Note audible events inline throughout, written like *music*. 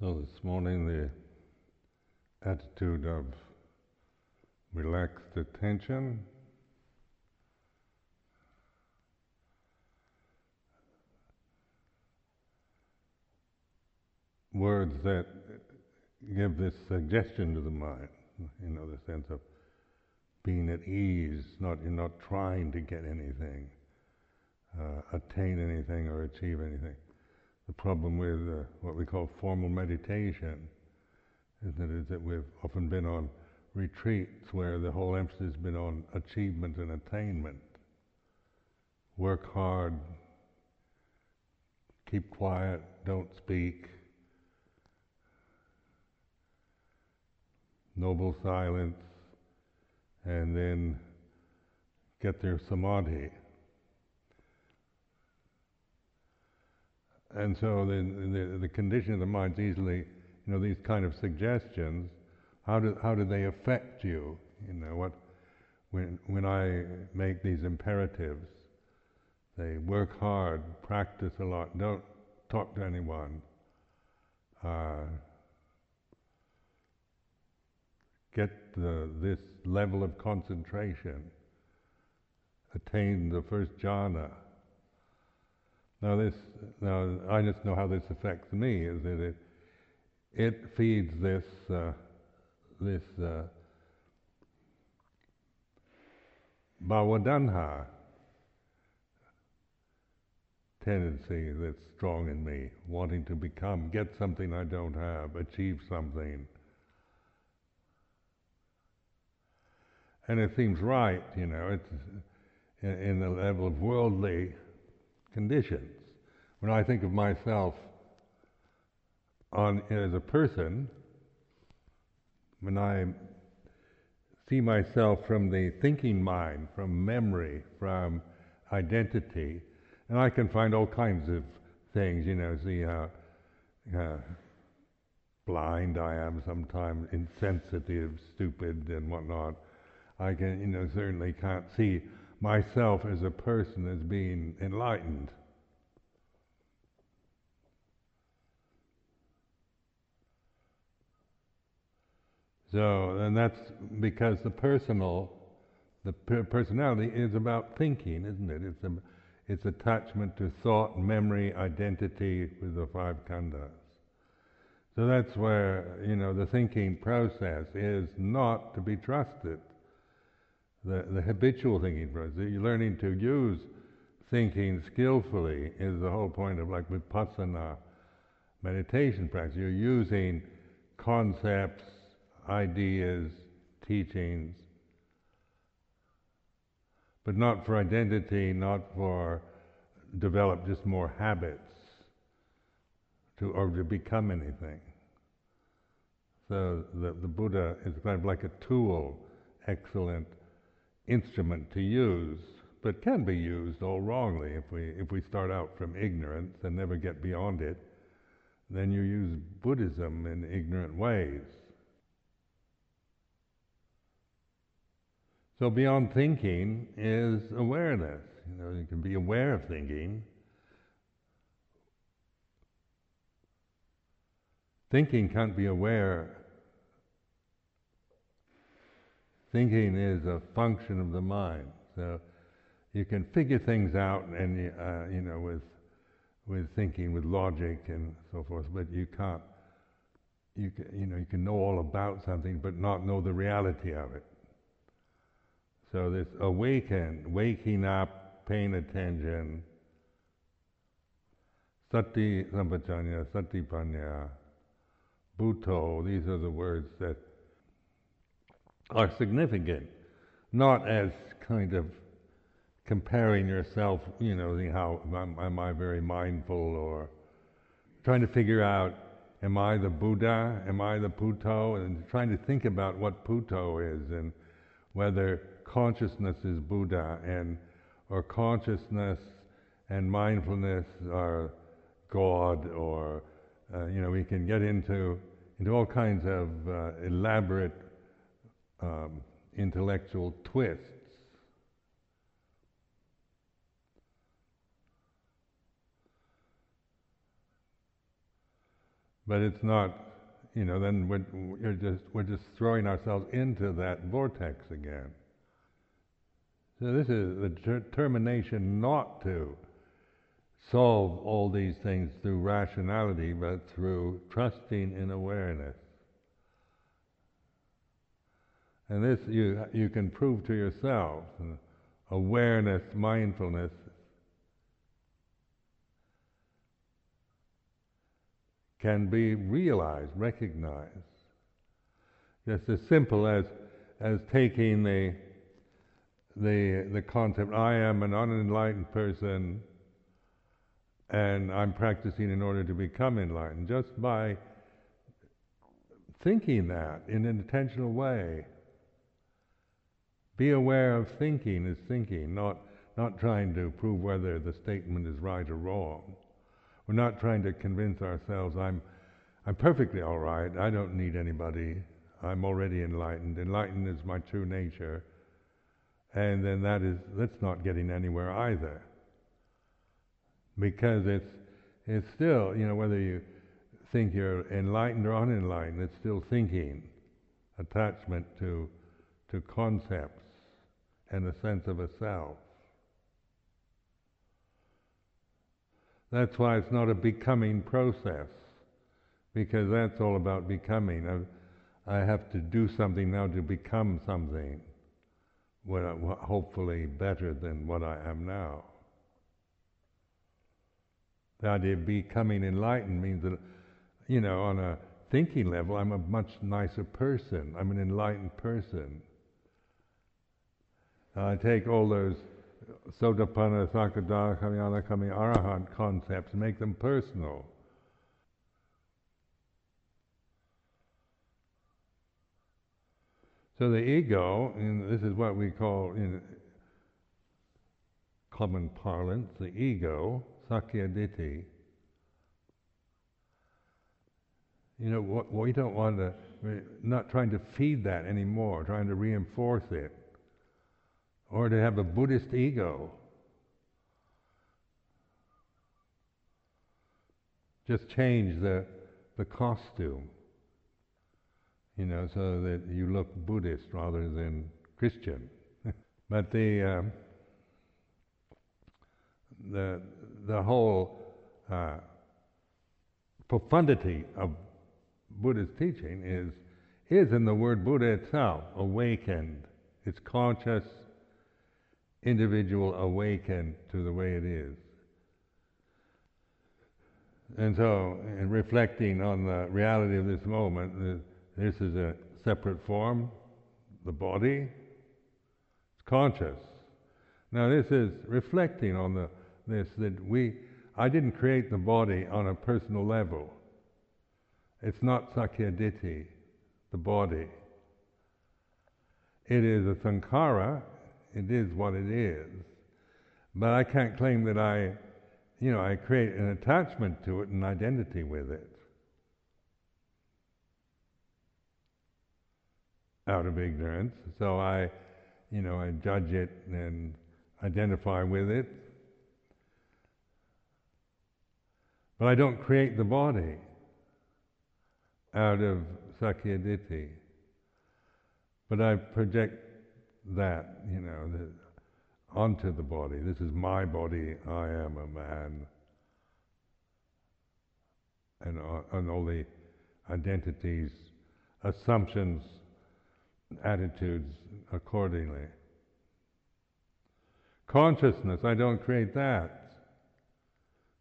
So this morning the attitude of relaxed attention. Words that give this suggestion to the mind, you know, the sense of being at ease, not you're not trying to get anything, uh, attain anything or achieve anything. The problem with uh, what we call formal meditation is that, is that we've often been on retreats where the whole emphasis has been on achievement and attainment. Work hard, keep quiet, don't speak, noble silence, and then get their samadhi. And so the, the, the condition of the mind is easily, you know, these kind of suggestions, how do, how do they affect you? You know, what, when, when I make these imperatives, they work hard, practice a lot, don't talk to anyone, uh, get the, this level of concentration, attain the first jhana. Now this, now I just know how this affects me. Is that it, it feeds this, uh, this uh, bhavatanha tendency that's strong in me, wanting to become, get something I don't have, achieve something. And it seems right, you know, it's in, in the level of worldly conditions. When I think of myself on, as a person, when I see myself from the thinking mind, from memory, from identity, and I can find all kinds of things, you know, see how uh, blind I am sometimes, insensitive, stupid, and whatnot. I can, you know, certainly can't see myself as a person as being enlightened. So, and that's because the personal, the per- personality is about thinking, isn't it? It's, a, it's attachment to thought, memory, identity with the five khandhas. So that's where, you know, the thinking process is not to be trusted the, the habitual thinking process. You're learning to use thinking skillfully is the whole point of like vipassana meditation practice. You're using concepts, ideas, teachings, but not for identity, not for develop just more habits to or to become anything. So the, the Buddha is kind of like a tool, excellent instrument to use, but can be used all wrongly. If we, if we start out from ignorance and never get beyond it, then you use Buddhism in ignorant ways. So beyond thinking is awareness. You know, you can be aware of thinking. Thinking can't be aware Thinking is a function of the mind. So you can figure things out, and uh, you know, with with thinking, with logic, and so forth. But you can't. You can, you know, you can know all about something, but not know the reality of it. So this awaken, waking up, paying attention, sati sampajanya, satipanya, Buddho, these are the words that are significant, not as kind of comparing yourself, you know, how am, am I very mindful or trying to figure out, am I the Buddha, am I the Buddho, and trying to think about what Buddho is and whether consciousness is Buddha and or consciousness and mindfulness are God or uh, you know we can get into into all kinds of uh, elaborate um, intellectual twists. But it's not, you know, then we're, just, we're just throwing ourselves into that vortex again. So this is the determination not to solve all these things through rationality, but through trusting in awareness. And this you, you can prove to yourself. Uh, awareness, mindfulness can be realized, recognized. Just as simple as, as taking the, the, the concept, I am an unenlightened person and I'm practicing in order to become enlightened, just by thinking that in an intentional way. Be aware of thinking is thinking, not, not trying to prove whether the statement is right or wrong. We're not trying to convince ourselves I'm, I'm perfectly all right, I don't need anybody, I'm already enlightened. Enlightened is my true nature. And then that is, that's not getting anywhere either. Because it's, it's still, you know, whether you think you're enlightened or unenlightened, it's still thinking, attachment to, to concepts and a sense of a self. That's why it's not a becoming process, because that's all about becoming. I, I have to do something now to become something, what, hopefully better than what I am now. The idea of becoming enlightened means that, you know, on a thinking level, I'm a much nicer person. I'm an enlightened person. I take all those Sotapanna, Sakadara, Kami Arahant concepts and make them personal. So the ego, and this is what we call in common parlance, the ego, Sakkayaditthi. You know, we don't want to, we're not trying to feed that anymore, trying to reinforce it or to have a Buddhist ego. Just change the, the costume, you know, so that you look Buddhist rather than Christian. *laughs* but the, um, the, the whole uh, profundity of Buddha's teaching is, is in the word Buddha itself, awakened. It's conscious, individual awaken to the way it is. And so, in reflecting on the reality of this moment, this is a separate form, the body, it's conscious. Now, this is reflecting on the, this that we, I didn't create the body on a personal level. It's not Sakkayaditthi, the body. It is a sankhara, it is what it is. But I can't claim that I, you know, I create an attachment to it, an identity with it. Out of ignorance. So I, you know, I judge it and identify with it. But I don't create the body out of Sakkayaditthi. But I project that, you know, the, onto the body. This is my body, I am a man. And, uh, and all the identities, assumptions, attitudes accordingly. Consciousness, I don't create that.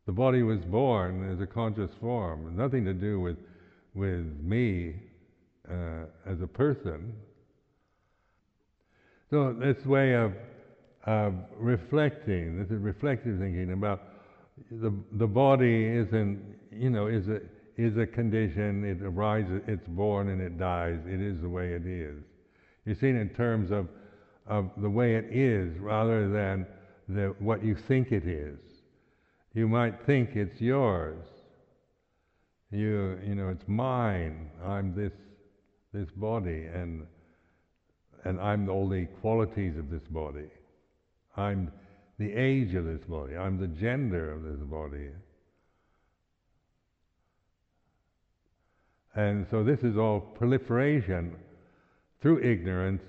The body was born as a conscious form, nothing to do with, with me uh, as a person. So this way of, of reflecting, this is reflective thinking about the the body isn't you know is a is a condition. It arises, it's born, and it dies. It is the way it is. You're seeing in terms of of the way it is rather than the what you think it is. You might think it's yours. You you know it's mine. I'm this this body and and I'm all the qualities of this body. I'm the age of this body. I'm the gender of this body. And so this is all proliferation through ignorance.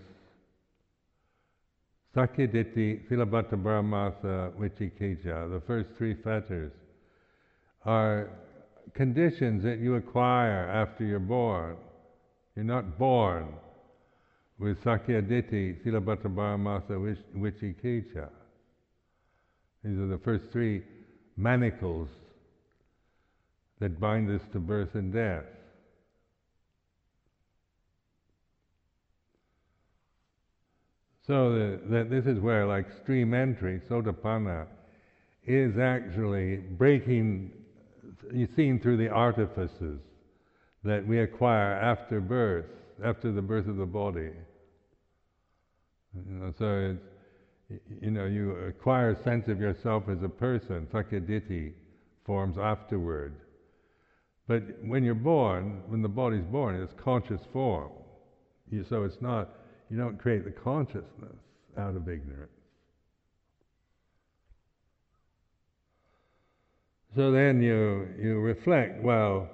Sakkayaditthi, Silabbata Paramasa, Vicikiccha, the first three fetters, are conditions that you acquire after you're born. You're not born with Sakkayaditthi, Silabbata Paramasa, Vicikiccha. These are the first three manacles that bind us to birth and death. So that this is where, like stream entry, sotapanna, is actually breaking, seen through the artifices that we acquire after birth, after the birth of the body. You know, so you know, you acquire a sense of yourself as a person, sakkayaditthi forms afterward. But when you're born, when the body's born, it's conscious form. You, so it's not, you don't create the consciousness out of ignorance. So then you, you reflect, well,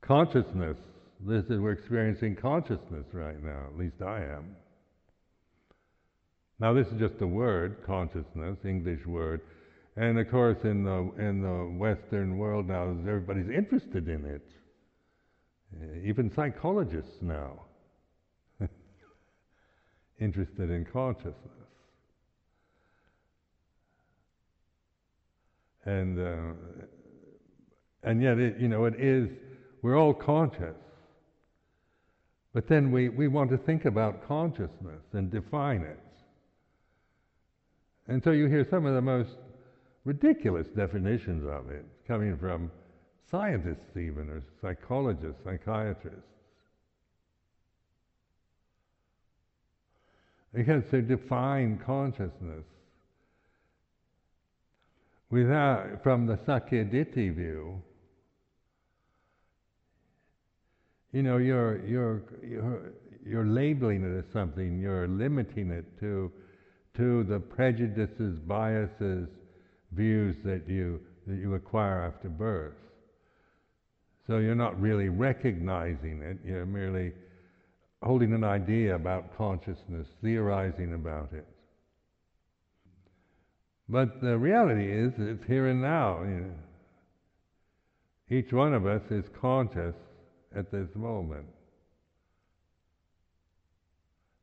consciousness, this is, we're experiencing consciousness right now, at least I am. Now, this is just a word, consciousness, English word. And of course, in the, in the Western world now, everybody's interested in it. Even psychologists now *laughs* interested in consciousness. And, uh, and yet, it, you know, it is, we're all conscious. But then we, we want to think about consciousness and define it. And so you hear some of the most ridiculous definitions of it coming from scientists, even, or psychologists, psychiatrists. Because to define consciousness without, from the Sakkayaditthi view, you know, you're, you're, you're, labeling it as something, you're limiting it to, to the prejudices, biases, views that you, that you acquire after birth. So you're not really recognizing it, you're merely holding an idea about consciousness, theorizing about it. But the reality is, it's here and now. You know. Each one of us is conscious at this moment.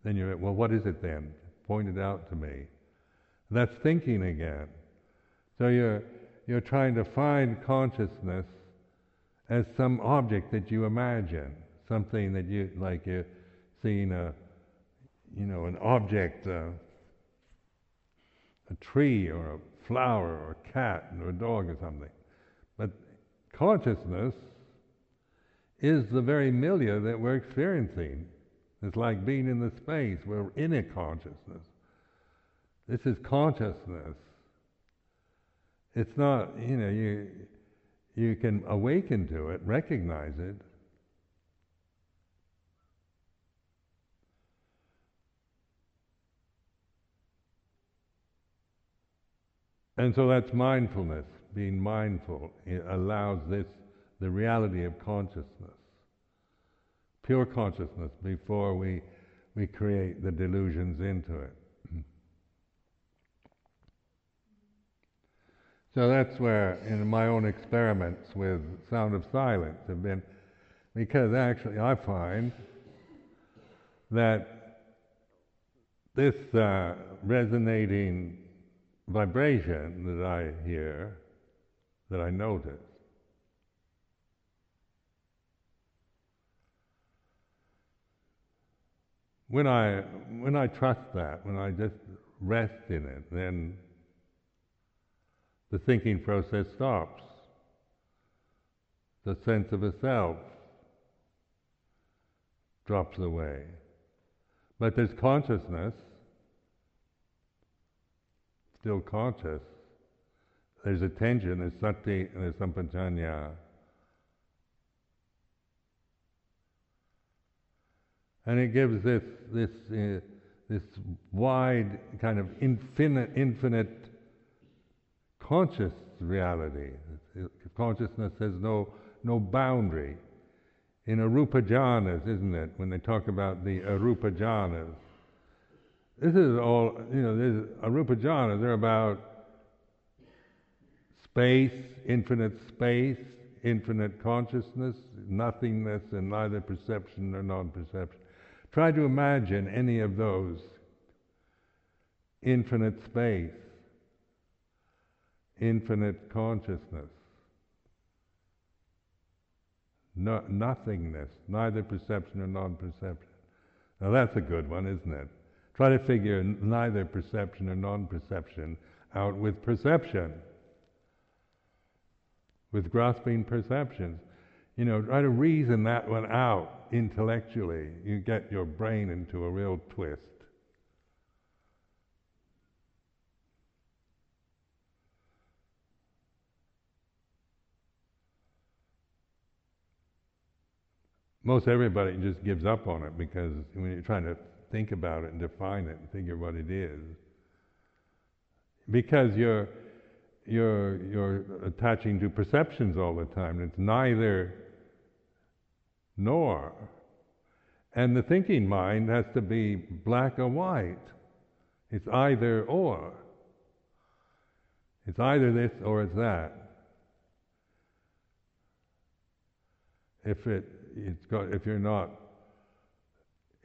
Then you're, well, what is it then? Point it out to me. That's thinking again. So you're, you're trying to find consciousness as some object that you imagine, something that you, like you're seeing a, you know, an object, uh, a tree or a flower or a cat or a dog or something. But consciousness is the very milieu that we're experiencing. It's like being in the space. We're in a consciousness. This is consciousness. It's not, you know, you, you can awaken to it, recognize it. And so that's mindfulness. Being mindful it allows this, the reality of consciousness, pure consciousness, before we, we create the delusions into it. *clears throat* So that's where, in my own experiments with sound of silence, have been because actually I find that this uh, resonating vibration that I hear, that I notice, when I when I trust that, when I just rest in it, then the thinking process stops. The sense of a self drops away. But there's consciousness, still conscious. There's attention, there's sati, there's sampajanya. And it gives this, this, uh, this wide kind of infinite, infinite conscious reality. Consciousness has no, no boundary. In Arupa jhanas, isn't it? When they talk about the Arupa jhanas, this is all you know. This Arupa jhanas. They're about space, infinite space, infinite consciousness, nothingness, and neither perception nor non-perception. Try to imagine any of those infinite space, infinite consciousness, no, nothingness, neither perception nor non perception. Now that's a good one, isn't it? Try to figure neither perception or non perception out with perception, with grasping perceptions. You know, try to reason that one out intellectually. You get your brain into a real twist. most everybody just gives up on it because when you're trying to think about it and define it and figure what it is, because you're you're you're attaching to perceptions all the time. It's neither nor. And the thinking mind has to be black or white. It's either or. It's either this or it's that. If it it's got, if you're not,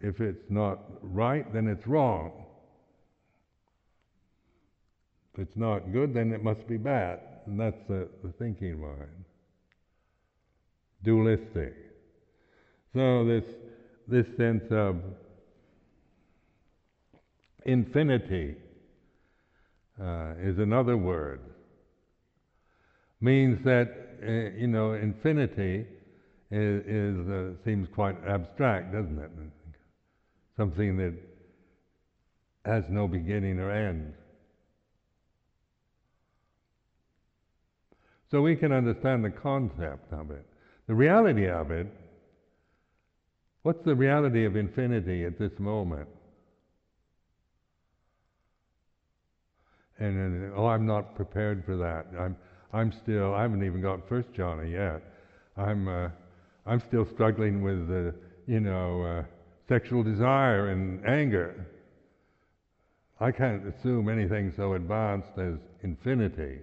if it's not right, then it's wrong. If it's not good, then it must be bad. And that's the, the thinking mind. Dualistic. So this this sense of infinity uh, is another word. Means that uh, you know infinity is, is uh, seems quite abstract, doesn't it? Something that has no beginning or end. So we can understand the concept of it. The reality of it, what's the reality of infinity at this moment? And, and oh, I'm not prepared for that. I'm, I'm still, I haven't even got first jhana yet. I'm, uh, I'm still struggling with the, you know, uh, sexual desire and anger. I can't assume anything so advanced as infinity.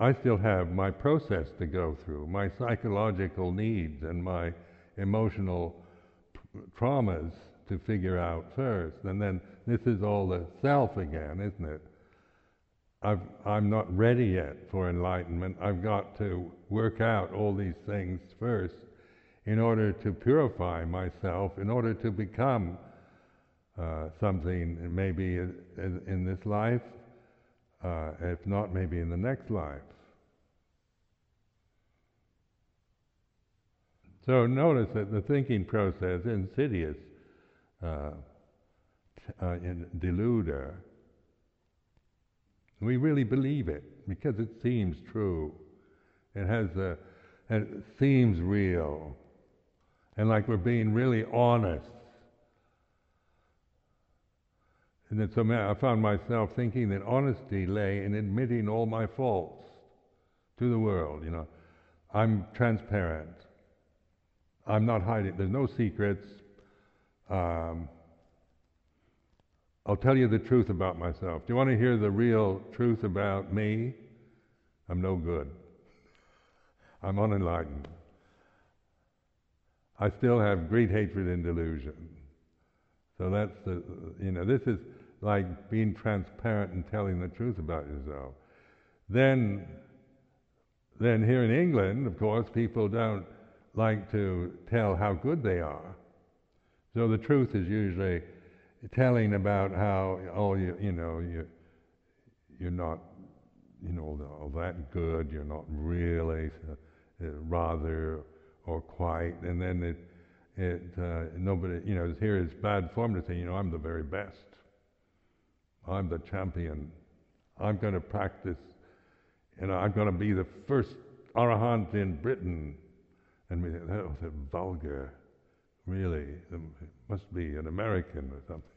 I still have my process to go through, my psychological needs and my emotional traumas to figure out first. And then this is all the self again, isn't it? i am not ready yet for enlightenment. I've got to work out all these things first in order to purify myself, in order to become uh, something maybe in, in this life, uh, if not maybe in the next life. So notice that the thinking process, insidious uh, uh, in deluder, we really believe it because it seems true. It has a, it seems real. And like we're being really honest. And then so I found myself thinking that honesty lay in admitting all my faults to the world. You know, I'm transparent. I'm not hiding. There's no secrets. Um, I'll tell you the truth about myself. Do you want to hear the real truth about me? I'm no good. I'm unenlightened. I still have great hatred and delusion. So that's the, you know, this is like being transparent and telling the truth about yourself. Then, then here in England, of course, people don't like to tell how good they are. So the truth is usually telling about how oh you you know you you're not you know all that good you're not really uh, rather or quite. And then it it uh, nobody you know here is bad form to say you know I'm the very best. I'm the champion. I'm going to practice you know I'm going to be the first arahant in Britain and we, that was vulgar really it must be an American or something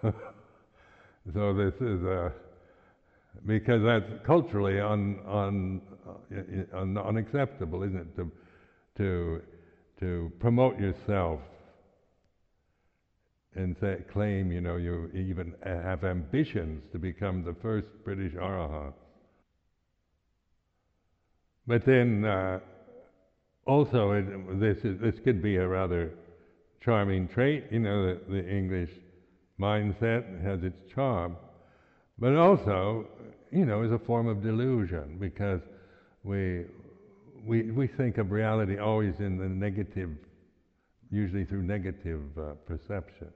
*laughs* so this is a, because that's culturally un, un, uh, un, unacceptable, isn't it? To, to, to promote yourself and say, claim, you know, you even have ambitions to become the first British Arahant. But then uh, also, it, this, is, this could be a rather charming trait, you know, the, the English mindset has its charm. But also, you know, is a form of delusion because we, we, we think of reality always in the negative, usually through negative uh, perception.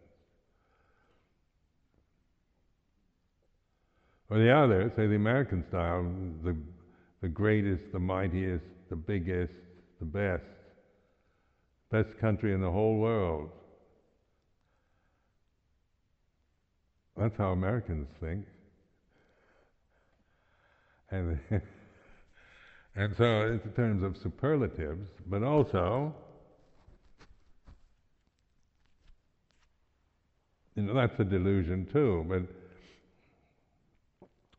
Or the other, say the American style, the, the greatest, the mightiest, the biggest, the best, best country in the whole world. That's how Americans think. And, *laughs* and so, it's in terms of superlatives, but also, you know, that's a delusion too, but,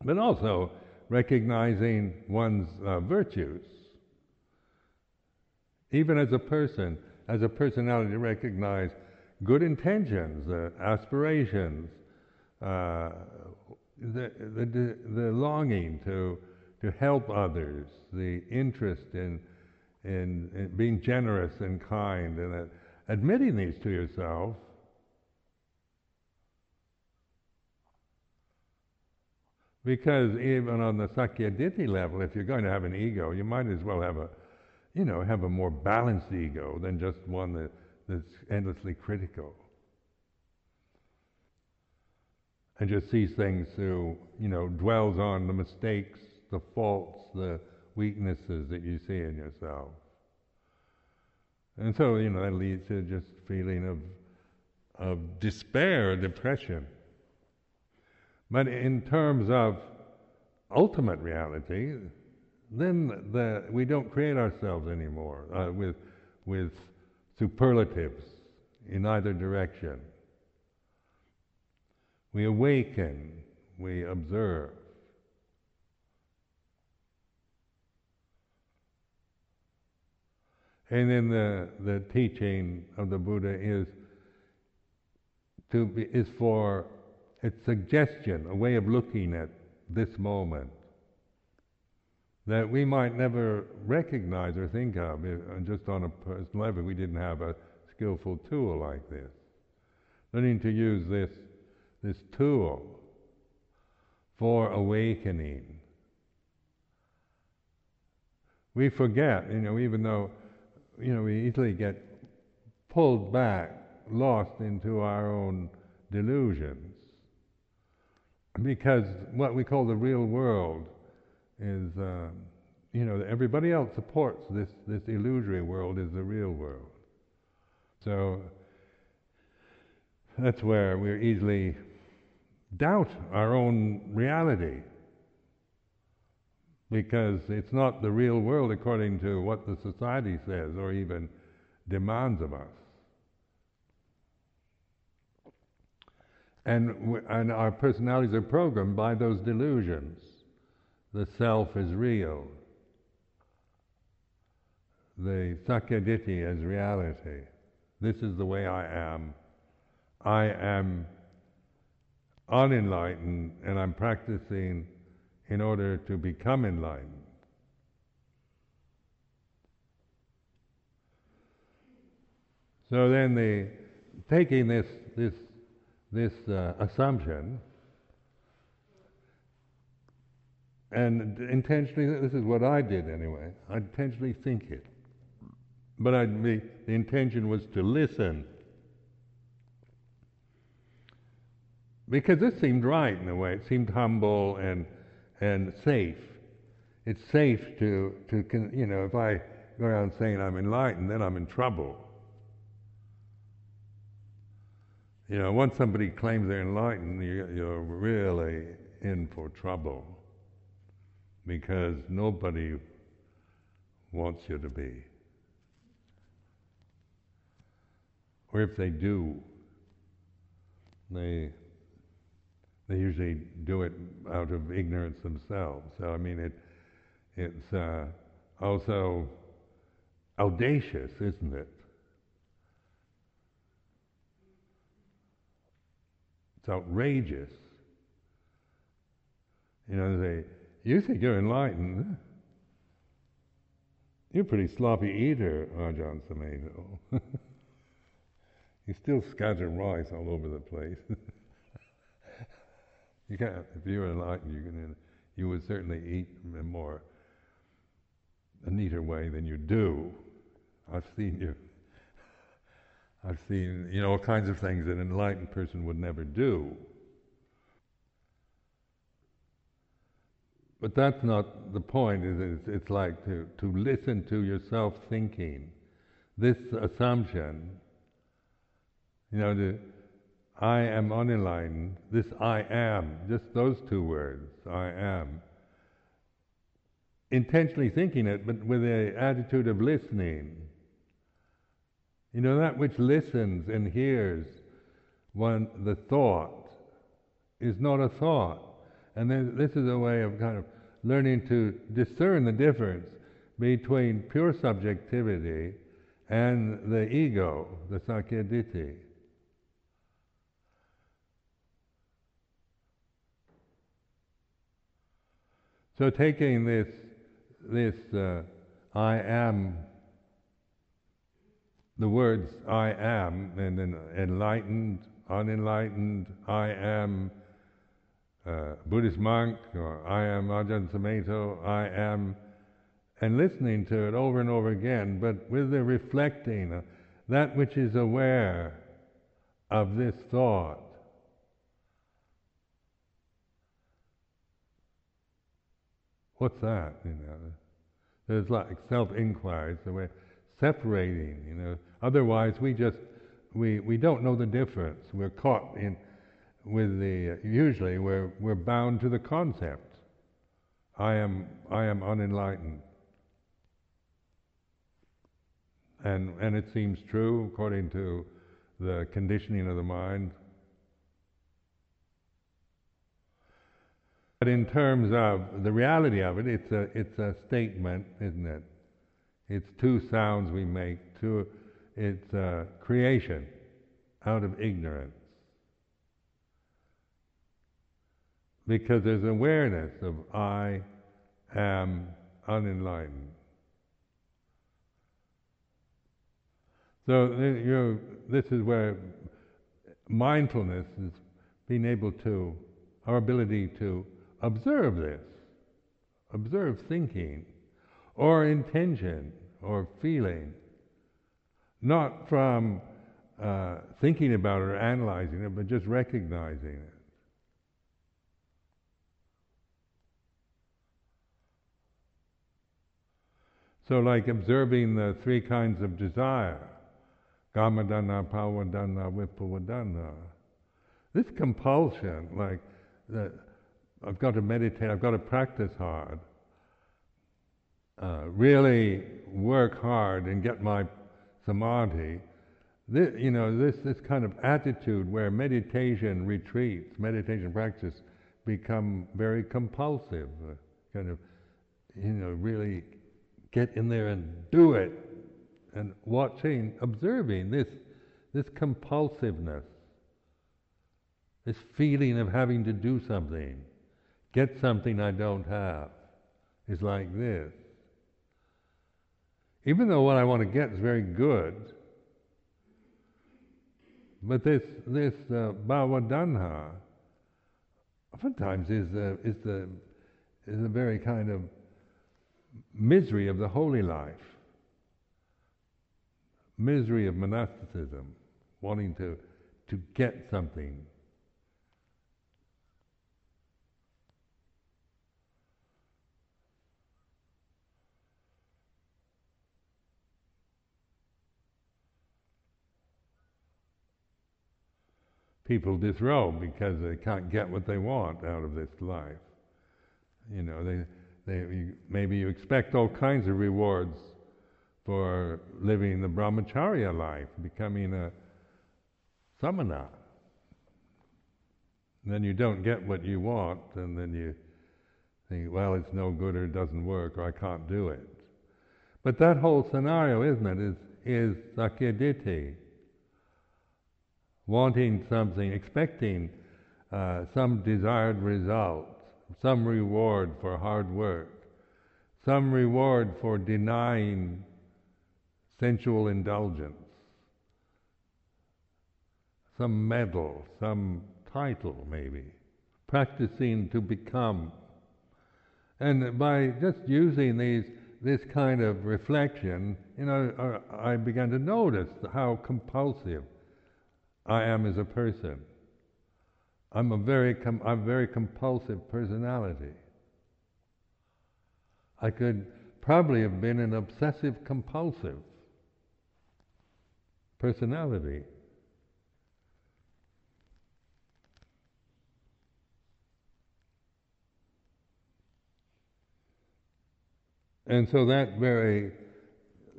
but also recognizing one's uh, virtues. Even as a person, as a personality, recognize good intentions, uh, aspirations, uh, the, the, the longing to, to help others, the interest in, in, in being generous and kind, and uh, admitting these to yourself. Because even on the Sakkayaditthi level, if you're going to have an ego, you might as well have a, you know, have a more balanced ego than just one that, that's endlessly critical and just sees things through, you know, dwells on the mistakes, the faults, the weaknesses that you see in yourself. And so, you know, that leads to just feeling of, of despair, depression. But in terms of ultimate reality, then the, we don't create ourselves anymore uh, with, with superlatives in either direction. We awaken, we observe. And then the, the teaching of the Buddha is to be, is for its a suggestion, a way of looking at this moment that we might never recognize or think of if, uh, just on a personal level. We didn't have a skillful tool like this. Learning to use this this tool for awakening. We forget, you know, even though, you know, we easily get pulled back, lost into our own delusions. Because what we call the real world is, uh, you know, everybody else supports this, this illusory world is the real world. So that's where we're easily doubt our own reality because it's not the real world according to what the society says or even demands of us. And, and our personalities are programmed by those delusions. The self is real. The sakkayaditthi is reality. This is the way I am. I am unenlightened and I'm practicing in order to become enlightened. So then the taking this this this uh, assumption and intentionally this is what I did anyway. I intentionally think it. But I, the, the intention was to listen Because this seemed right in a way. It seemed humble and, and safe. It's safe to, to, you know, if I go around saying I'm enlightened, then I'm in trouble. You know, once somebody claims they're enlightened, you're really in for trouble because nobody wants you to be. Or if they do, they they they usually do it out of ignorance themselves. So I mean, it it's uh, also audacious, isn't it? It's outrageous. You know, they you think you're enlightened. You're a pretty sloppy eater, Ajahn Sumedho. *laughs* you still scatter rice all over the place. *laughs* you can't, if you were enlightened, you, can, you would certainly eat in more a neater way than you do. I've seen you. I've seen, you know, all kinds of things that an enlightened person would never do. But that's not the point. It's, it's like to, to listen to yourself thinking. This assumption, you know, the I am unenlightened, this I am, just those two words, I am. Intentionally thinking it, but with an attitude of listening. You know, that which listens and hears when the thought is not a thought. And then this is a way of kind of learning to discern the difference between pure subjectivity and the ego, the sakkayaditthi. So taking this, this uh, I am, the words I am, and then enlightened, unenlightened, I am uh, Buddhist monk, or I am Ajahn Sumedho, I am, and listening to it over and over again, but with the reflecting, uh, that which is aware of this thought. What's that? You know, there's like self-inquiry. So we're separating. You know, otherwise we just we we don't know the difference. We're caught in with the usually we're we're bound to the concept. I am I am unenlightened. And and it seems true according to the conditioning of the mind. But in terms of the reality of it, it's a it's a statement, isn't it? It's two sounds we make. Two, it's a creation out of ignorance. because there's awareness of I am unenlightened. So you know, this is where mindfulness is being able to, our ability to observe this, observe thinking, or intention, or feeling, not from uh, thinking about it or analyzing it, but just recognizing it. So, like observing the three kinds of desire kamatanha, bhavatanha, vibhavatanha. This compulsion, like that, I've got to meditate, I've got to practice hard, uh, really work hard and get my samadhi. This, you know, this, this kind of attitude where meditation retreats, meditation practice become very compulsive, uh, kind of, you know, really get in there and do it. And watching, observing this, this compulsiveness, this feeling of having to do something, get something I don't have, is like this. Even though what I want to get is very good, but this this uh, bhavatanha oftentimes is uh, is the is a very kind of misery of the holy life, misery of monasticism, wanting to, to get something. People disrobe because they can't get what they want out of this life. You know, they they, you, maybe you expect all kinds of rewards for living the brahmacharya life, becoming a samana. Then you don't get what you want, and then you think, well, it's no good or it doesn't work or I can't do it. But that whole scenario, isn't it, is, is sakkayaditthi. Wanting something, expecting uh, some desired result, some reward for hard work, some reward for denying sensual indulgence, some medal, some title maybe, practicing to become. And by just using these, this kind of reflection, you know, uh, I began to notice how compulsive I am as a person. I'm a very, com- I'm a very compulsive personality. I could probably have been an obsessive compulsive personality. And so that very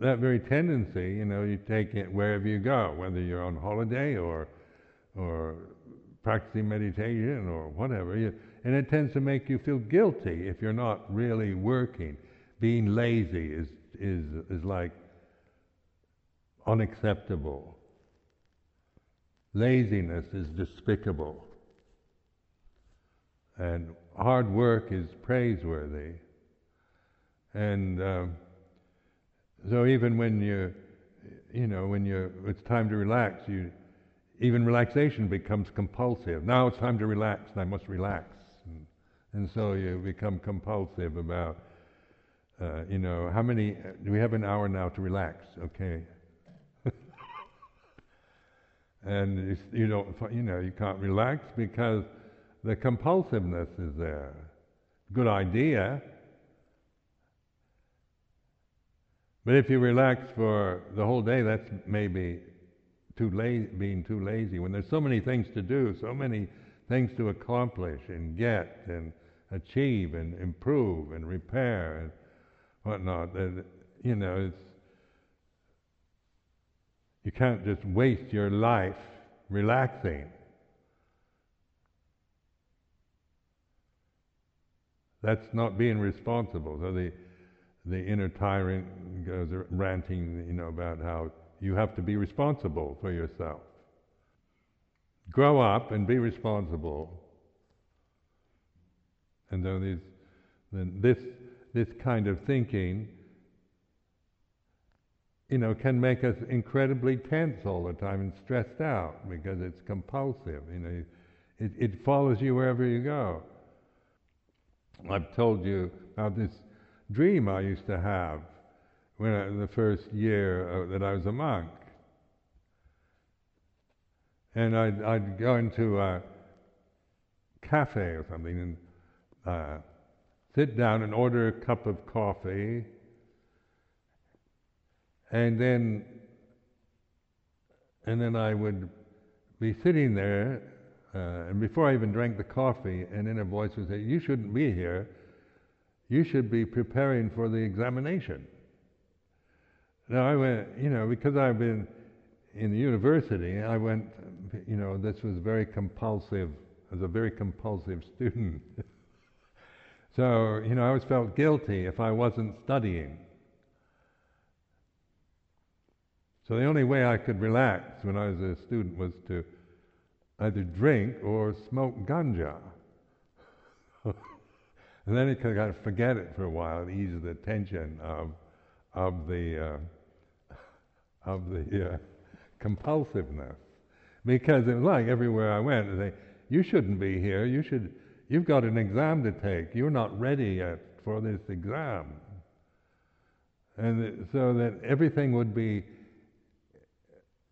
that very tendency, you know, you take it wherever you go, whether you're on holiday or or practicing meditation or whatever, you, and it tends to make you feel guilty if you're not really working. Being lazy is is is like unacceptable. Laziness is despicable. And hard work is praiseworthy. And uh, so even when you, you know, when you, it's time to relax, you, even relaxation becomes compulsive. Now it's time to relax, and I must relax. And, and so you become compulsive about, uh, you know, how many, do we have an hour now to relax? Okay. *laughs* and you, you don't, you know, you can't relax because the compulsiveness is there. Good idea, But if you relax for the whole day, that's maybe too being too lazy. When there's so many things to do, so many things to accomplish and get and achieve and improve and repair and whatnot, that, you know, it's, you can't just waste your life relaxing. That's not being responsible. So the the inner tyrant goes ranting, you know, about how you have to be responsible for yourself. Grow up and be responsible. And though these, then this this kind of thinking, you know, can make us incredibly tense all the time and stressed out because it's compulsive. You know, it, it follows you wherever you go. I've told you about this dream I used to have when I, the first year uh, that I was a monk. And I'd, I'd go into a cafe or something and uh, sit down and order a cup of coffee, and then and then I would be sitting there, uh, and before I even drank the coffee, an inner voice would say, "You shouldn't be here you should be preparing for the examination. Now I went, you know, because I've been in the university, I went, you know, this was very compulsive, as a very compulsive student. *laughs* so, you know, I always felt guilty if I wasn't studying. So the only way I could relax when I was a student was to either drink or smoke ganja. *laughs* And then you kind of forget it for a while and ease the tension of, of the, uh, of the uh, compulsiveness. Because it was like everywhere I went, they you shouldn't be here. You should, you've got an exam to take. You're not ready yet for this exam. And so that everything would be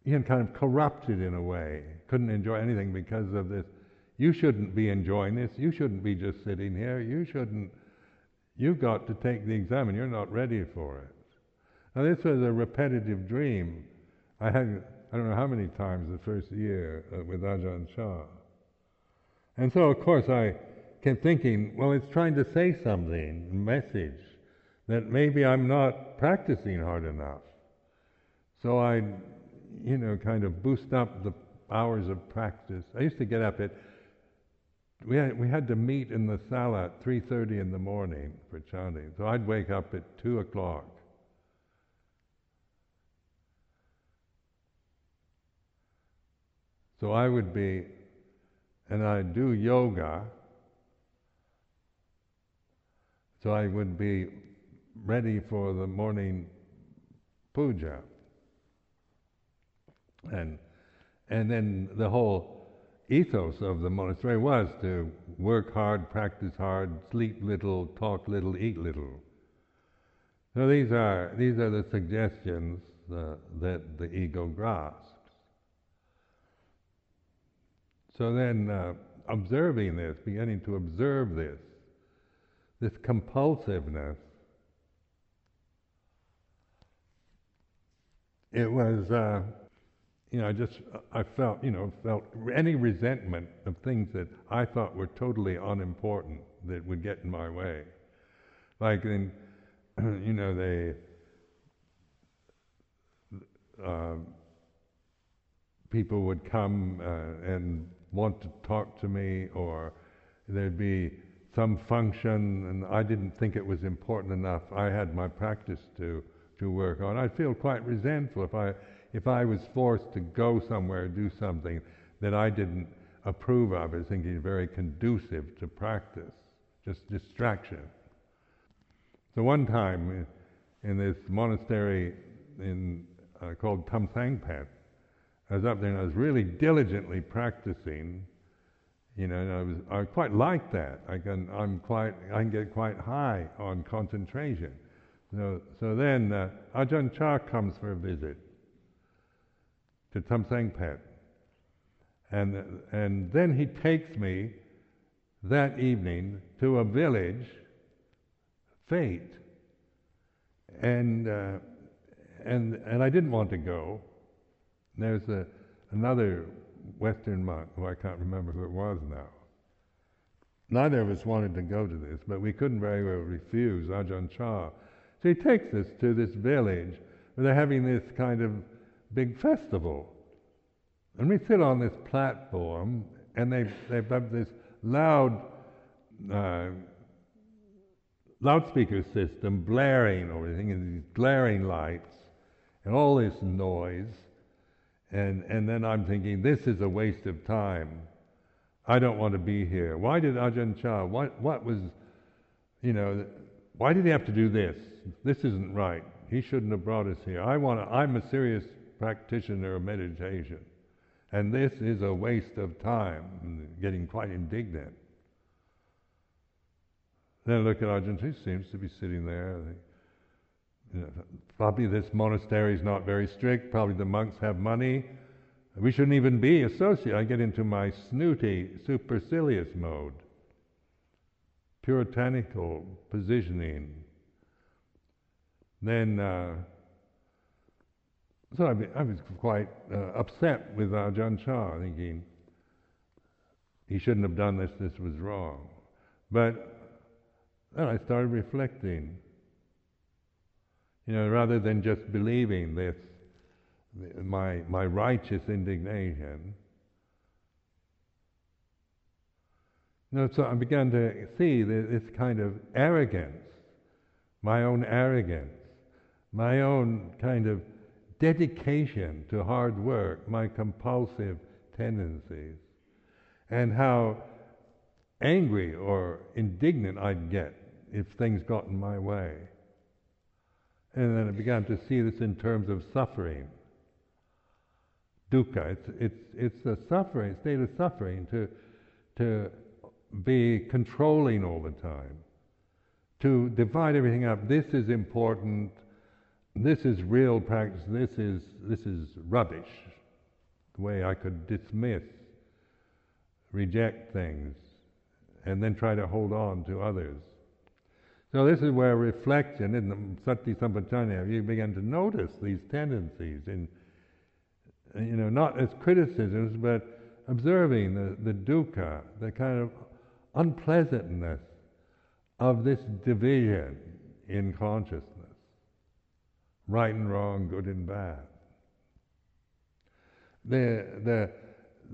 you know, kind of corrupted in a way. Couldn't enjoy anything because of this you shouldn't be enjoying this. You shouldn't be just sitting here. You shouldn't. You've got to take the exam, and you're not ready for it. Now, this was a repetitive dream. I had, I don't know how many times the first year uh, with Ajahn Chah. And so, of course, I kept thinking, well, it's trying to say something, a message, that maybe I'm not practicing hard enough. So I, you know, kind of boost up the hours of practice. I used to get up at we had, we had to meet in the sala at 3.30 in the morning for chanting. So I'd wake up at 2 o'clock. So I would be, and I'd do yoga. So I would be ready for the morning puja. And, and then the whole ethos of the monastery was to work hard, practice hard, sleep little, talk little, eat little. So these are, these are the suggestions uh, that the ego grasps. So then, uh, observing this, beginning to observe this, this compulsiveness, it was, uh, you know, I just, I felt, you know, felt any resentment of things that I thought were totally unimportant that would get in my way. Like in, *clears throat* you know, they, uh, people would come uh, and want to talk to me, or there'd be some function, and I didn't think it was important enough. I had my practice to to work on. I'd feel quite resentful if I if I was forced to go somewhere do something that I didn't approve of as thinking very conducive to practice, just distraction. So one time in this monastery in uh, called Tamsangpat, I was up there and I was really diligently practicing. You know, and I was I quite like that. I can I'm quite I can get quite high on concentration. So so then uh, Ajahn Chah comes for a visit to Tamsangpat, and and then he takes me that evening to a village, Fate, and uh, and and I didn't want to go there's a, another Western monk who I can't remember who it was now. Neither of us wanted to go to this, but we couldn't very well refuse Ajahn Chah. So he takes us to this village where they're having this kind of big festival. And we sit on this platform, and they, they've got this loud uh, loudspeaker system blaring over everything, and these glaring lights, and all this noise. And, and then I'm thinking, this is a waste of time. I don't want to be here. Why did Ajahn Chah, what, what was, you know, why did he have to do this? This isn't right. He shouldn't have brought us here. I want to, I'm a serious practitioner of meditation. And this is a waste of time. Getting quite indignant. Then look at Ajahn, he seems to be sitting there. You know, probably this monastery is not very strict. Probably the monks have money. We shouldn't even be associated. I get into my snooty, supercilious mode, puritanical positioning. Then, uh, so I, I, was quite uh, upset with Ajahn Chah, thinking he shouldn't have done this, this was wrong. But then I started reflecting. You know, rather than just believing this, my, my righteous indignation. You know, so I began to see this kind of arrogance, my own arrogance, my own kind of dedication to hard work, my compulsive tendencies, and how angry or indignant I'd get if things got in my way. And then I began to see this in terms of suffering. Dukkha, it's, it's, it's a suffering, state of suffering to, to be controlling all the time, to divide everything up. This is important, this is real practice, this is, this is rubbish. The way I could dismiss, reject things, and then try to hold on to others. So this is where reflection in the Sati Sampajanya, you begin to notice these tendencies in, you know, not as criticisms, but observing the, the dukkha, the kind of unpleasantness of this division in consciousness. Right and wrong, good and bad. The, the,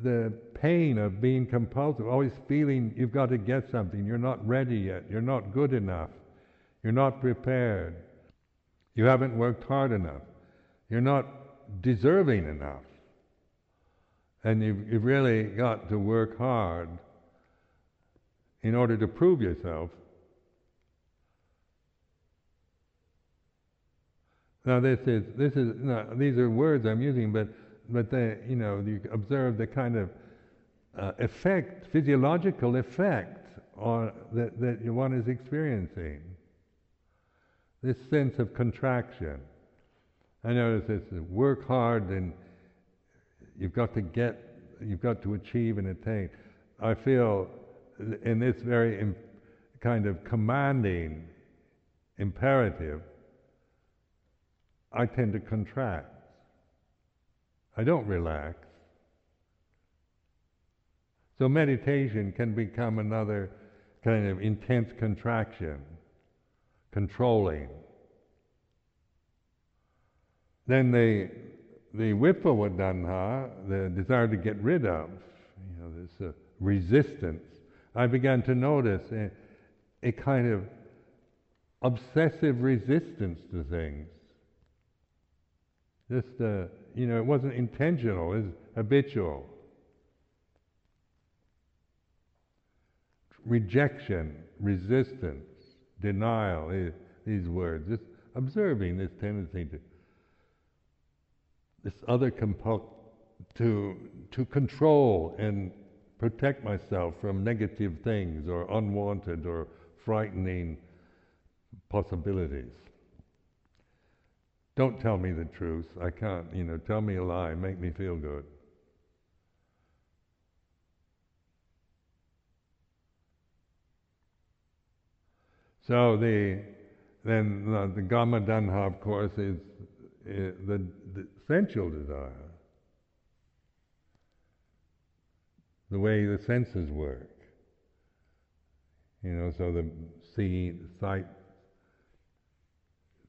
the pain of being compulsive, always feeling you've got to get something, you're not ready yet, you're not good enough, you're not prepared, you haven't worked hard enough, you're not deserving enough. And you've, you've really got to work hard in order to prove yourself. Now this is this is these are words I'm using, but but they you know you observe the kind of uh, effect, physiological effect on that that one is experiencing. This sense of contraction. I notice this: work hard and you've got to get, you've got to achieve and attain. I feel in this very Im- kind of commanding imperative, I tend to contract. I don't relax. So meditation can become another kind of intense contraction, controlling. Then the the vibhavatanha, the desire to get rid of, you know, this uh, resistance, I began to notice a, a kind of obsessive resistance to things. Just, uh, you know, it wasn't intentional, it was habitual. Rejection, resistance, denial, these words, just observing this tendency to this other compul- to to control and protect myself from negative things or unwanted or frightening possibilities. Don't tell me the truth. I can't, you know, tell me a lie, make me feel good. So the then uh, the Kama Tanha, of course, is uh, the, the sensual desire, the way the senses work. You know, so the seeing, sight,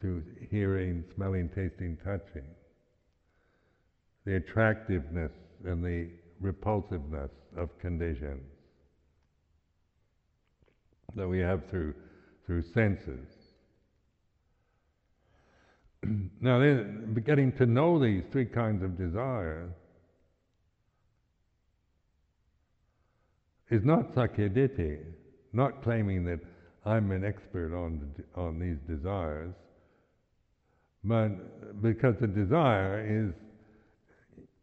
through hearing, smelling, tasting, touching, the attractiveness and the repulsiveness of conditions that we have through through senses. *clears throat* now, getting to know these three kinds of desire is not sakkayaditthi, not claiming that I'm an expert on, on these desires, but because the desire is,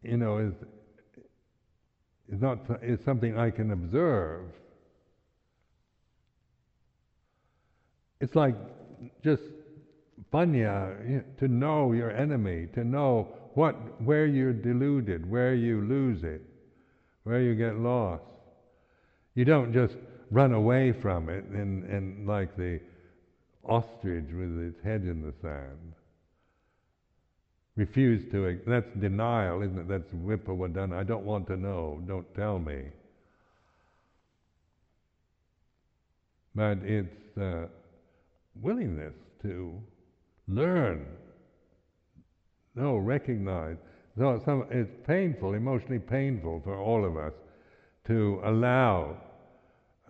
you know, is, is not is something I can observe. It's like just panya, to know your enemy, to know what, where you're deluded, where you lose it, where you get lost. You don't just run away from it and, and like the ostrich with its head in the sand. Refuse to, that's denial, isn't it? That's vibhavatanha. I don't want to know, don't tell me. But it's uh, willingness to learn, no, recognize. So some, it's painful, emotionally painful for all of us to allow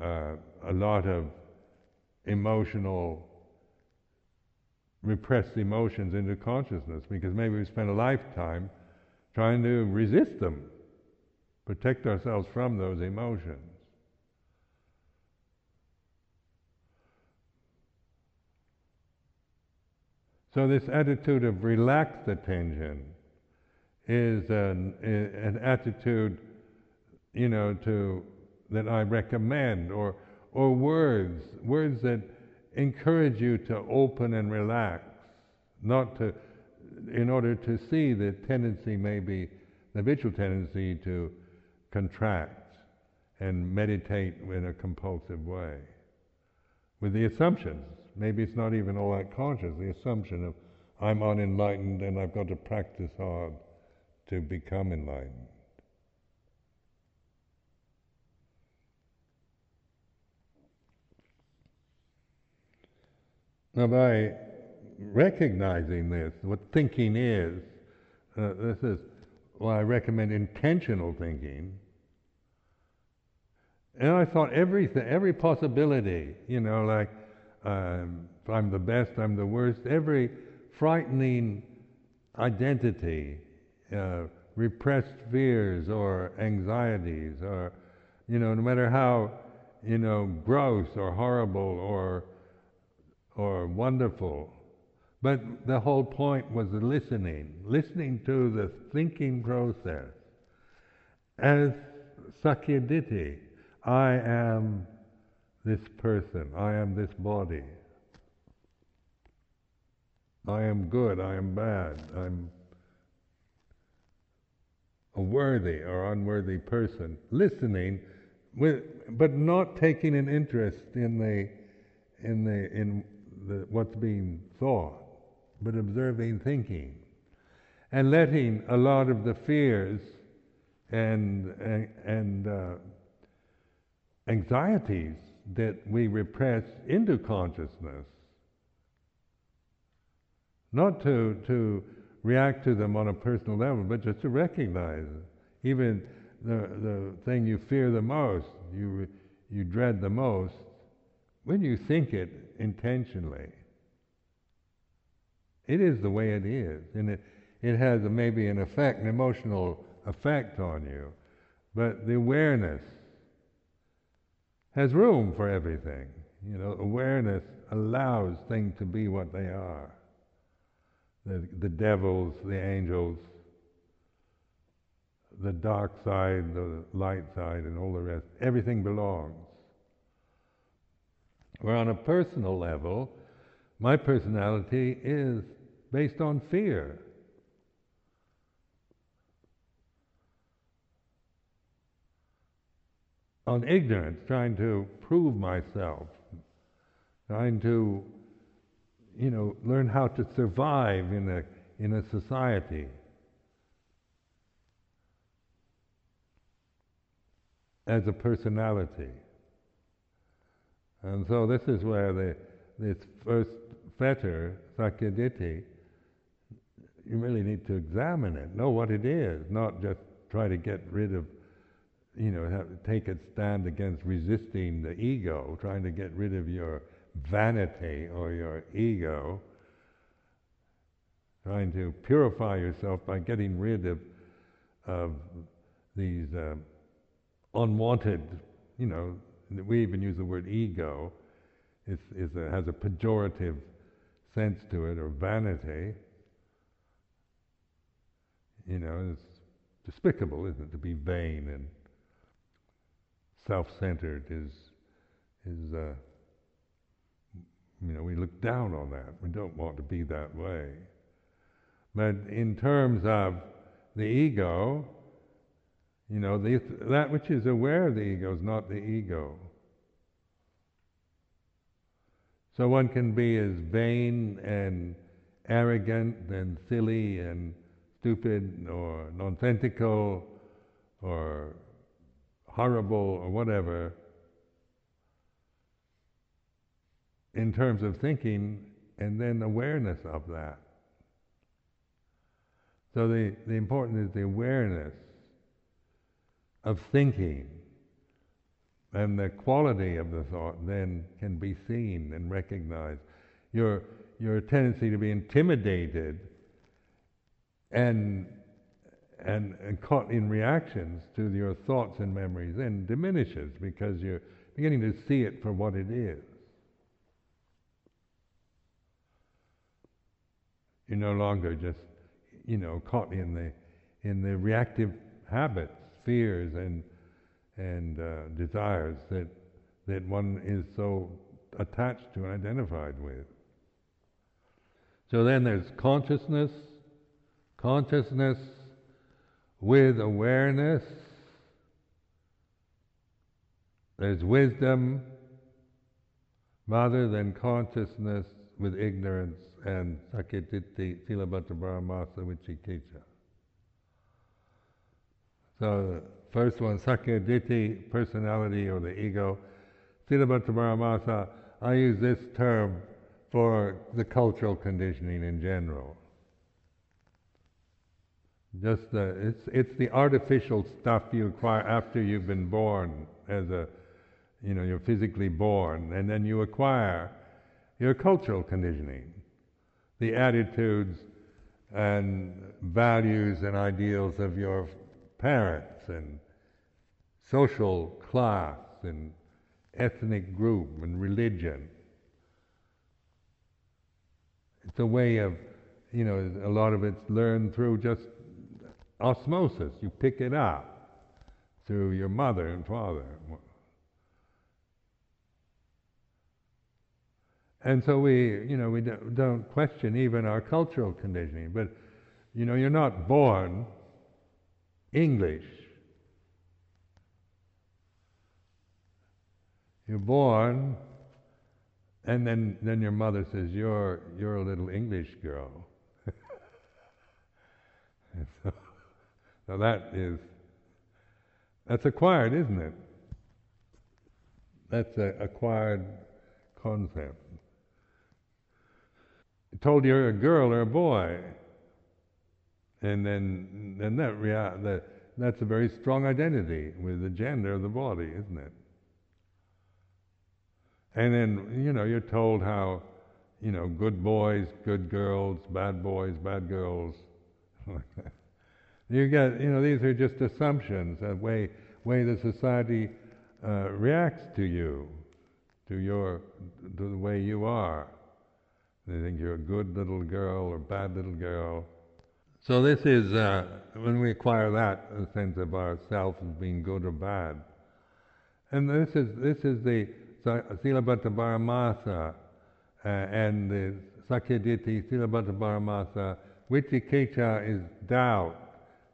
uh, a lot of emotional, repressed emotions into consciousness because maybe we spent a lifetime trying to resist them, protect ourselves from those emotions. So this attitude of relaxed attention is an, an attitude, you know, to that I recommend, or or words, words that encourage you to open and relax, not to, in order to see the tendency, maybe the habitual tendency to contract and meditate in a compulsive way, with the assumptions Maybe it's not even all that conscious, the assumption of I'm unenlightened and I've got to practice hard to become enlightened. Now, by recognizing this, what thinking is, uh, this is well, I recommend intentional thinking. And I thought everything, every possibility, you know, like um, I'm the best, I'm the worst, every frightening identity, uh, repressed fears or anxieties, or, you know, no matter how, you know, gross or horrible or, or wonderful. But the whole point was listening, listening to the thinking process as Sakkayaditthi. I am this person, I am this body. I am good, I am bad, I'm a worthy or unworthy person. Listening, with, but not taking an interest in the in the in the, what's being thought, but observing thinking, and letting a lot of the fears and and, and uh, anxieties that we repress into consciousness not to, to react to them on a personal level, but just to recognize. Even the, the thing you fear the most, you, you dread the most, when you think it intentionally, it is the way it is. And it, it has a, maybe an effect, an emotional effect on you. But the awareness has room for everything. You know, awareness allows things to be what they are the, the devils, the angels, the dark side, the light side, and all the rest. Everything belongs. Where on a personal level, my personality is based on fear. On ignorance, trying to prove myself, trying to you know, learn how to survive in a, in a society. As a personality. And so this is where the, this first fetter, Sakkayaditthi, you really need to examine it, know what it is, not just try to get rid of, you know, have, take a stand against resisting the ego, trying to get rid of your vanity or your ego, trying to purify yourself by getting rid of, of these uh, unwanted, you know, we even use the word ego, it's, it's a, has a pejorative sense to it, or vanity. You know, it's despicable, isn't it, to be vain and self-centered is is uh, you know, we look down on that. We don't want to be that way. But in terms of the ego, you know, the, that which is aware of the ego is not the ego. So one can be as vain and arrogant and silly and stupid or nonsensical or horrible or whatever in terms of thinking and then awareness of that. So the, the important is the awareness of thinking. And the quality of the thought then can be seen and recognized. Your, your tendency to be intimidated and, and, and caught in reactions to your thoughts and memories then diminishes because you're beginning to see it for what it is. You're no longer just, you know, caught in the in the reactive habits, fears, and and uh, desires that that one is so attached to and identified with. So then there's consciousness, consciousness with awareness. There's wisdom rather than consciousness with ignorance and Sakkayaditthi Silabbata Paramasa Vicikiccha. So first one, Sakkayaditthi, personality or the ego. Silabbata Paramasa, I use this term for the cultural conditioning in general. Just the, it's, it's the artificial stuff you acquire after you've been born as a, you know, you're physically born, and then you acquire your cultural conditioning, the attitudes and values and ideals of your parents and social class and ethnic group and religion. It's a way of, you know, a lot of it's learned through just osmosis. You pick it up through your mother and father. And so we, you know, we don't question even our cultural conditioning. But, you know, you're not born English. You're born, and then, then your mother says, you're, you're a little English girl. *laughs* so, so that is, that's acquired, isn't it? That's an acquired concept. Told you're a girl or a boy. And then, then that, rea- that, that's a very strong identity with the gender of the body, isn't it? And then, you know, you're told how, you know, good boys, good girls, bad boys, bad girls. *laughs* You get, you know, these are just assumptions, a way, way the society uh, reacts to you, to your, to the way you are. They think you're a good little girl or bad little girl. So this is, uh, when we acquire that a sense of ourself as being good or bad. And this is, this is the Silabbata Paramasa uh, and the Sakkayaditthi Silabbata Paramasa. Vicikiccha is doubt,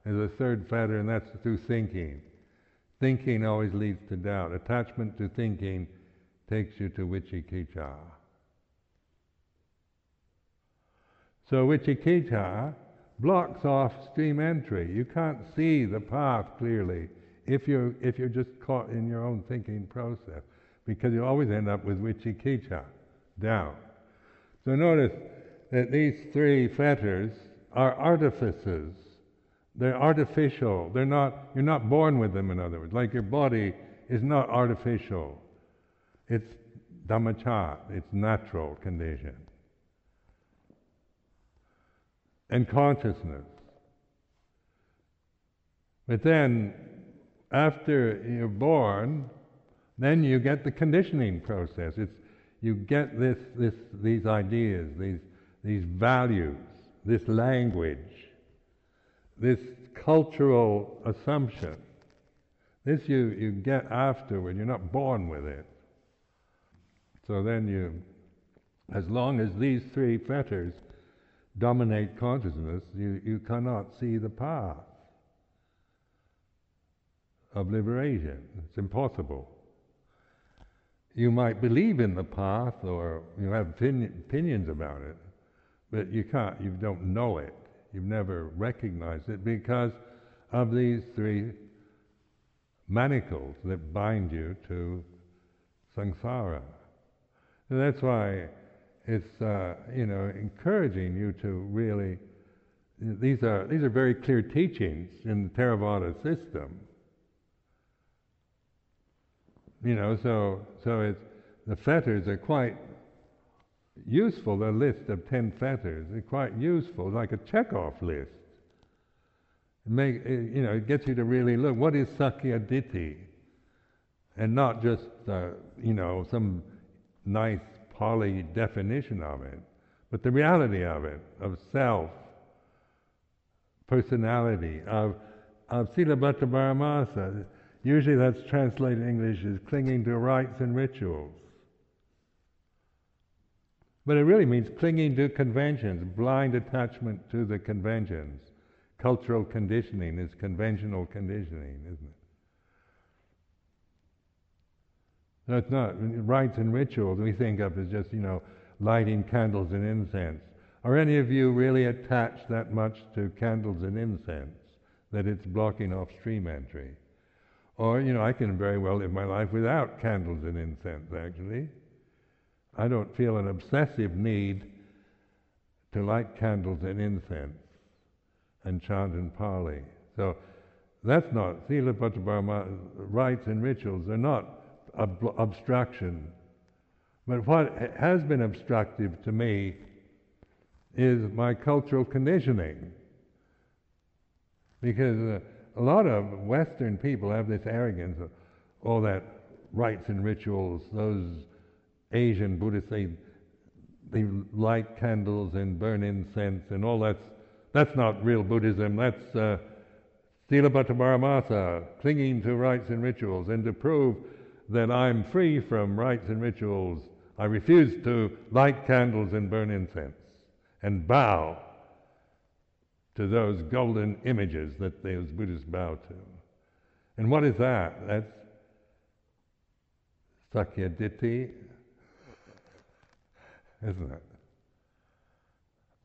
is a third fetter, and that's through thinking. Thinking always leads to doubt. Attachment to thinking takes you to vicikiccha. So vicikiccha blocks off stream entry. You can't see the path clearly if you're, if you're just caught in your own thinking process, because you always end up with vicikiccha, doubt. So notice that these three fetters are artifices. They're artificial. They're not, you're not born with them, in other words. Like your body is not artificial. It's dhammachat, it's natural condition and consciousness. But then, after you're born, then you get the conditioning process. It's, you get this, this, these ideas, these, these values, this language, this cultural assumption. This you, you get afterward, you're not born with it. So then you, as long as these three fetters dominate consciousness, you, you cannot see the path of liberation. It's impossible. You might believe in the path or you have opinions about it, but you can't, you don't know it. You've never recognized it because of these three manacles that bind you to samsara. And that's why it's uh, you know encouraging you to really. These are these are very clear teachings in the Theravada system. You know, so so it's the fetters are quite useful. The list of ten fetters is quite useful, like a check-off list. It make you know it gets you to really look what is Sakkayaditthi, and not just uh, you know some nice Pali definition of it, but the reality of it, of self, personality, of, of Silabbata Paramasa. Usually that's translated in English as clinging to rites and rituals. But it really means clinging to conventions, blind attachment to the conventions. Cultural conditioning is conventional conditioning, isn't it? No, it's not. Rites and rituals we think of as just, you know, lighting candles and incense. Are any of you really attached that much to candles and incense that it's blocking off stream entry? Or, you know, I can very well live my life without candles and incense, actually. I don't feel an obsessive need to light candles and incense. and chant and Pali. So that's not, Sila rites and rituals are not ob- obstruction. But what has been obstructive to me is my cultural conditioning. Because uh, a lot of Western people have this arrogance of all that rites and rituals, those Asian Buddhists, they, they light candles and burn incense and all that's, that's not real Buddhism, that's uh, Silabbata clinging to rites and rituals. And to prove that I'm free from rites and rituals, I refuse to light candles and burn incense and bow to those golden images that those Buddhists bow to. And what is that? That's Sakkayaditthi, isn't it?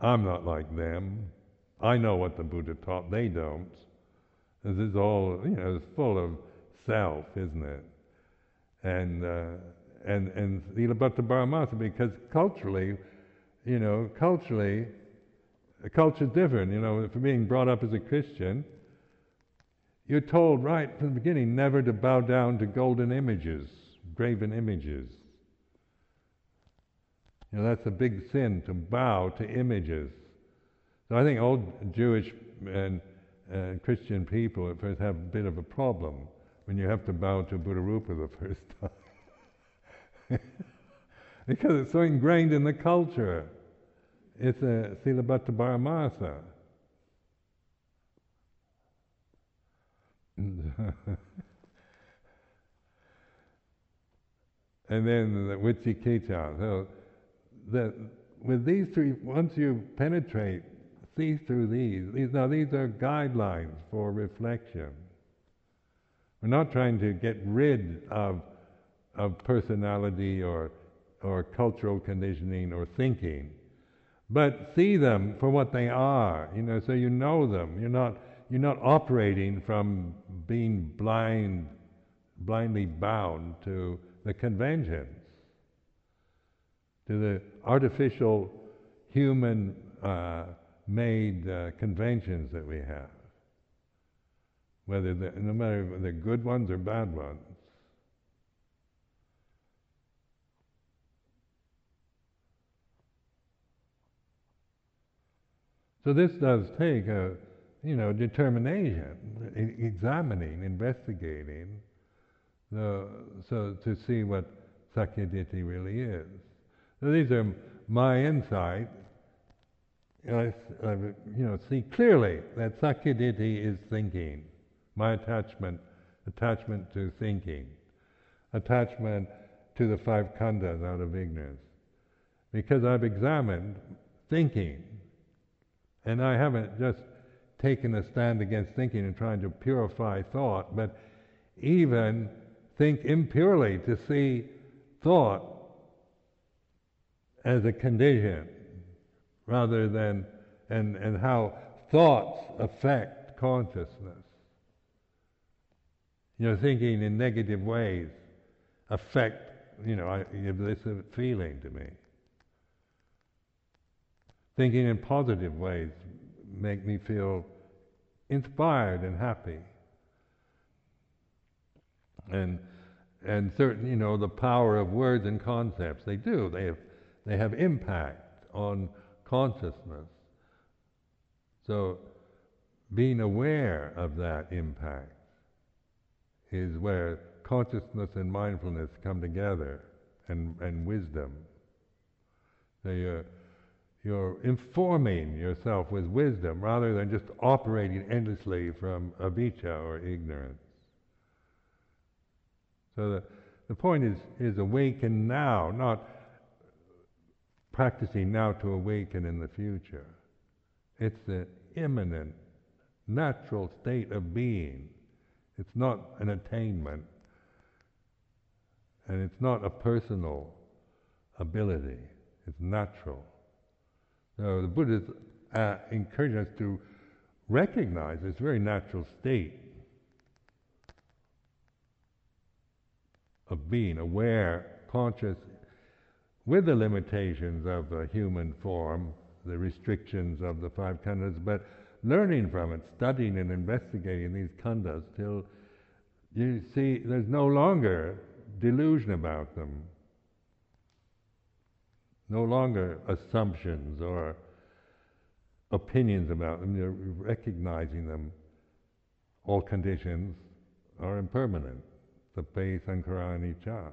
I'm not like them. I know what the Buddha taught, they don't. This is all, you know, it's full of self, isn't it? And, uh, and, and Silabbata Paramasa, because culturally, you know, culturally, the culture's different. You know, for being brought up as a Christian, you're told right from the beginning never to bow down to golden images, graven images. You know, that's a big sin to bow to images. So I think old Jewish and uh, Christian people at first have a bit of a problem when you have to bow to Buddha Rupa the *laughs* first time. *laughs* because it's so ingrained in the culture. It's a Silabbata Paramasa. *laughs* and then the Vicikiccha. So that with these three, once you penetrate, see through these, these, now these are guidelines for reflection. We're not trying to get rid of, of personality or, or cultural conditioning or thinking, but see them for what they are, you know, so you know them. You're not, you're not operating from being blind, blindly bound to the conventions, to the artificial human uh, made uh, conventions that we have, whether no matter if they're good ones or bad ones. So this does take a, you know, determination, examining, investigating, the, so to see what Sakkayaditthi really is. So these are my insight. I, I, you know, see clearly that Sakkayaditthi is thinking. My attachment, attachment to thinking, attachment to the five khandhas out of ignorance. Because I've examined thinking and I haven't just taken a stand against thinking and trying to purify thought, but even think impurely to see thought as a condition rather than and, and how thoughts affect consciousness. You know, thinking in negative ways affect, you know, I, feeling to me. Thinking in positive ways make me feel inspired and happy. And and certain, you know, the power of words and concepts, they do. They have they have impact on consciousness. So being aware of that impact is where consciousness and mindfulness come together and, and wisdom. They, uh, you're informing yourself with wisdom rather than just operating endlessly from avijja or ignorance. So the, the point is, is awaken now, not practicing now to awaken in the future. It's the imminent, natural state of being. It's not an attainment, and it's not a personal ability. It's natural. So the Buddha uh, encouraging us to recognize this very natural state of being aware, conscious, with the limitations of the human form, the restrictions of the five khandhas, but, learning from it, studying and investigating these khandhas till you see there's no longer delusion about them, no longer assumptions or opinions about them, you're recognizing them. All conditions are impermanent. the Sabbe sankhara anicca.